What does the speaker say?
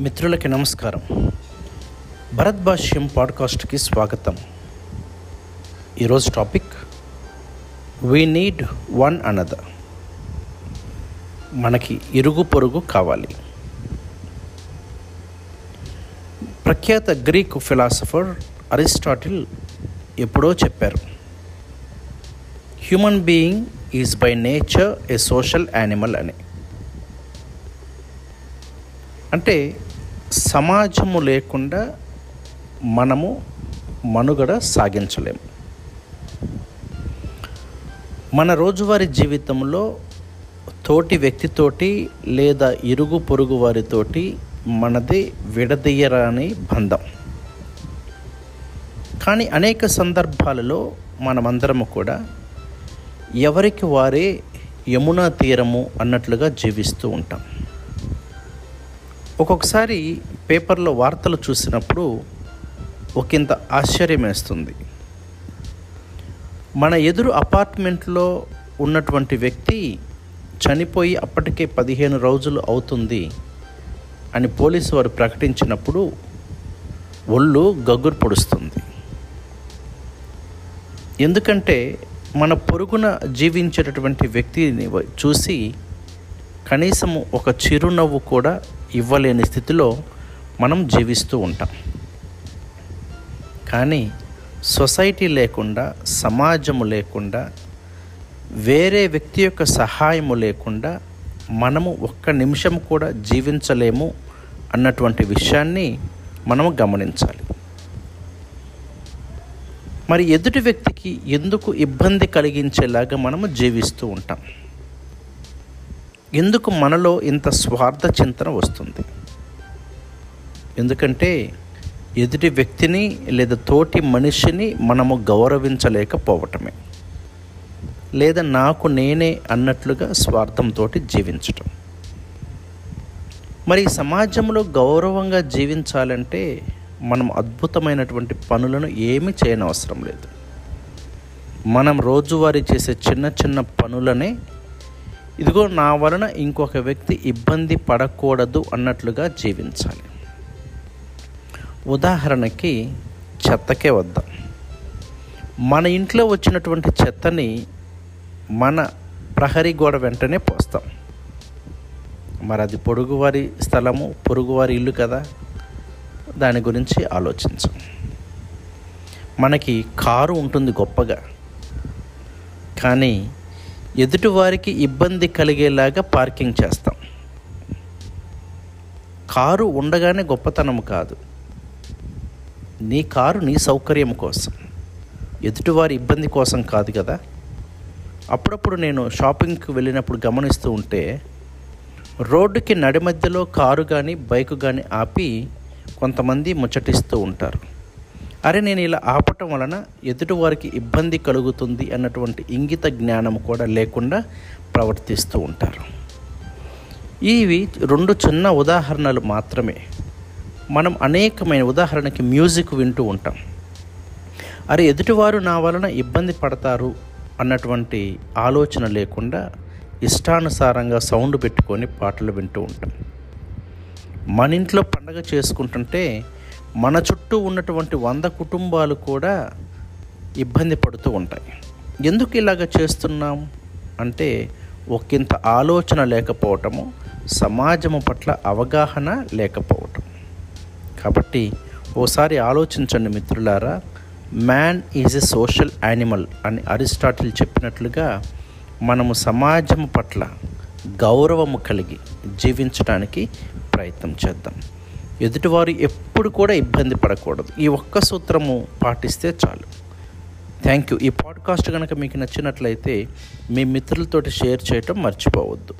మిత్రులకి నమస్కారం. భరత్ భాష్యం పాడ్కాస్ట్కి స్వాగతం. ఈరోజు topic we need one another మనకి ఇరుగు పొరుగు కావాలి. ప్రఖ్యాత గ్రీక్ ఫిలాసఫర్ అరిస్టాటిల్ ఎప్పుడో చెప్పారు human being is by nature a social animal అని. అంటే సమాజము లేకుండా మనము మనుగడ సాగించలేము. మన రోజువారీ జీవితంలో తోటి వ్యక్తితోటి లేదా ఇరుగు పొరుగు వారితోటి మనది విడదీయరాని బంధం. కానీ అనేక సందర్భాలలో మనమందరము కూడా ఎవరికి వారే యమునా తీరము అన్నట్లుగా జీవిస్తూ ఉంటాం. ఒక్కొక్కసారి పేపర్లో వార్తలు చూసినప్పుడు ఒకంత ఆశ్చర్యం వేస్తుంది. మన ఎదురు అపార్ట్మెంట్లో ఉన్నటువంటి వ్యక్తి చనిపోయి అప్పటికే పదిహేను రోజులు అవుతుంది అని పోలీసు వారు ప్రకటించినప్పుడు ఒళ్ళు గగ్గురు పొడుస్తుంది. ఎందుకంటే మన పొరుగున జీవించేటటువంటి వ్యక్తిని చూసి కనీసం ఒక చిరునవ్వు కూడా ఇవ్వలేని స్థితిలో మనం జీవిస్తూ ఉంటాం. కానీ సొసైటీ లేకుండా సమాజము లేకుండా వేరే వ్యక్తి యొక్క సహాయము లేకుండా మనము ఒక్క నిమిషం కూడా జీవించలేము అన్నటువంటి విషయాన్ని మనము గమనించాలి. మరి ఎదుటి వ్యక్తికి ఎందుకు ఇబ్బంది కలిగించేలాగా మనము జీవిస్తూ ఉంటాం? ఎందుకు మనలో ఇంత స్వార్థ చింతన వస్తుంది? ఎందుకంటే ఎదుటి వ్యక్తిని లేదా తోటి మనిషిని మనము గౌరవించలేకపోవటమే. లేదా నాకు నేనే అన్నట్లుగా స్వార్థంతో జీవించటం. మరి సమాజంలో గౌరవంగా జీవించాలంటే మనం అద్భుతమైనటువంటి పనులను ఏమీ చేయనవసరం లేదు. మనం రోజువారీ చేసే చిన్న చిన్న పనులనే ఇదిగో నా వలన ఇంకొక వ్యక్తి ఇబ్బంది పడకూడదు అన్నట్లుగా జీవించాలి. ఉదాహరణకి చెత్తకే వద్దాం. మన ఇంట్లో వచ్చినటువంటి చెత్తని మన ప్రహరీ గోడ వెంటనే పోస్తాం. మరి అది పొరుగువారి స్థలము పొరుగువారి ఇల్లు కదా? దాని గురించి ఆలోచించం. మనకి కారు ఉంటుంది గొప్పగా. కానీ ఎదుటివారికి ఇబ్బంది కలిగేలాగా పార్కింగ్ చేస్తాం. కారు ఉండగానే గొప్పతనం కాదు. నీ కారు నీ సౌకర్యం కోసం. ఎదుటివారి ఇబ్బంది కోసం కాదు కదా. అప్పుడప్పుడు నేను షాపింగ్కి వెళ్ళినప్పుడు గమనిస్తూ ఉంటే రోడ్డుకి నడి మధ్యలో కారు కానీ బైక్ కానీ ఆపి కొంతమంది ముచ్చటిస్తూ ఉంటారు. అరే నేను ఇలా ఆపటం వలన ఎదుటివారికి ఇబ్బంది కలుగుతుంది అన్నటువంటి ఇంగిత జ్ఞానం కూడా లేకుండా ప్రవర్తిస్తూ ఉంటారు. ఇవి రెండు చిన్న ఉదాహరణలు మాత్రమే. మనం అనేకమైన ఉదాహరణకి మ్యూజిక్ వింటూ ఉంటాం. అరే ఎదుటివారు నా వలన ఇబ్బంది పడతారు అన్నటువంటి ఆలోచన లేకుండా ఇష్టానుసారంగా సౌండ్ పెట్టుకొని పాటలు వింటూ ఉంటాం. మన ఇంట్లో పండగ చేసుకుంటుంటే మన చుట్టూ ఉన్నటువంటి వంద కుటుంబాలు కూడా ఇబ్బంది పడుతూ ఉంటాయి. ఎందుకు ఇలాగ చేస్తున్నాం? అంటే ఒకంత ఆలోచన లేకపోవటము సమాజము పట్ల అవగాహన లేకపోవటం. కాబట్టి ఓసారి ఆలోచించండి మిత్రులారా man is a social animal అని అరిస్టాటిల్ చెప్పినట్లుగా మనము సమాజం పట్ల గౌరవము కలిగి జీవించడానికి ప్రయత్నం చేద్దాం. ఎదుటివారు ఎప్పుడు కూడా ఇబ్బంది పడకూడదు. ఈ ఒక్క సూత్రము పాటిస్తే చాలు. థ్యాంక్ యూ ఈ పాడ్కాస్ట్ కనుక మీకు నచ్చినట్లయితే మీ మిత్రులతోటి షేర్ చేయటం మర్చిపోవద్దు.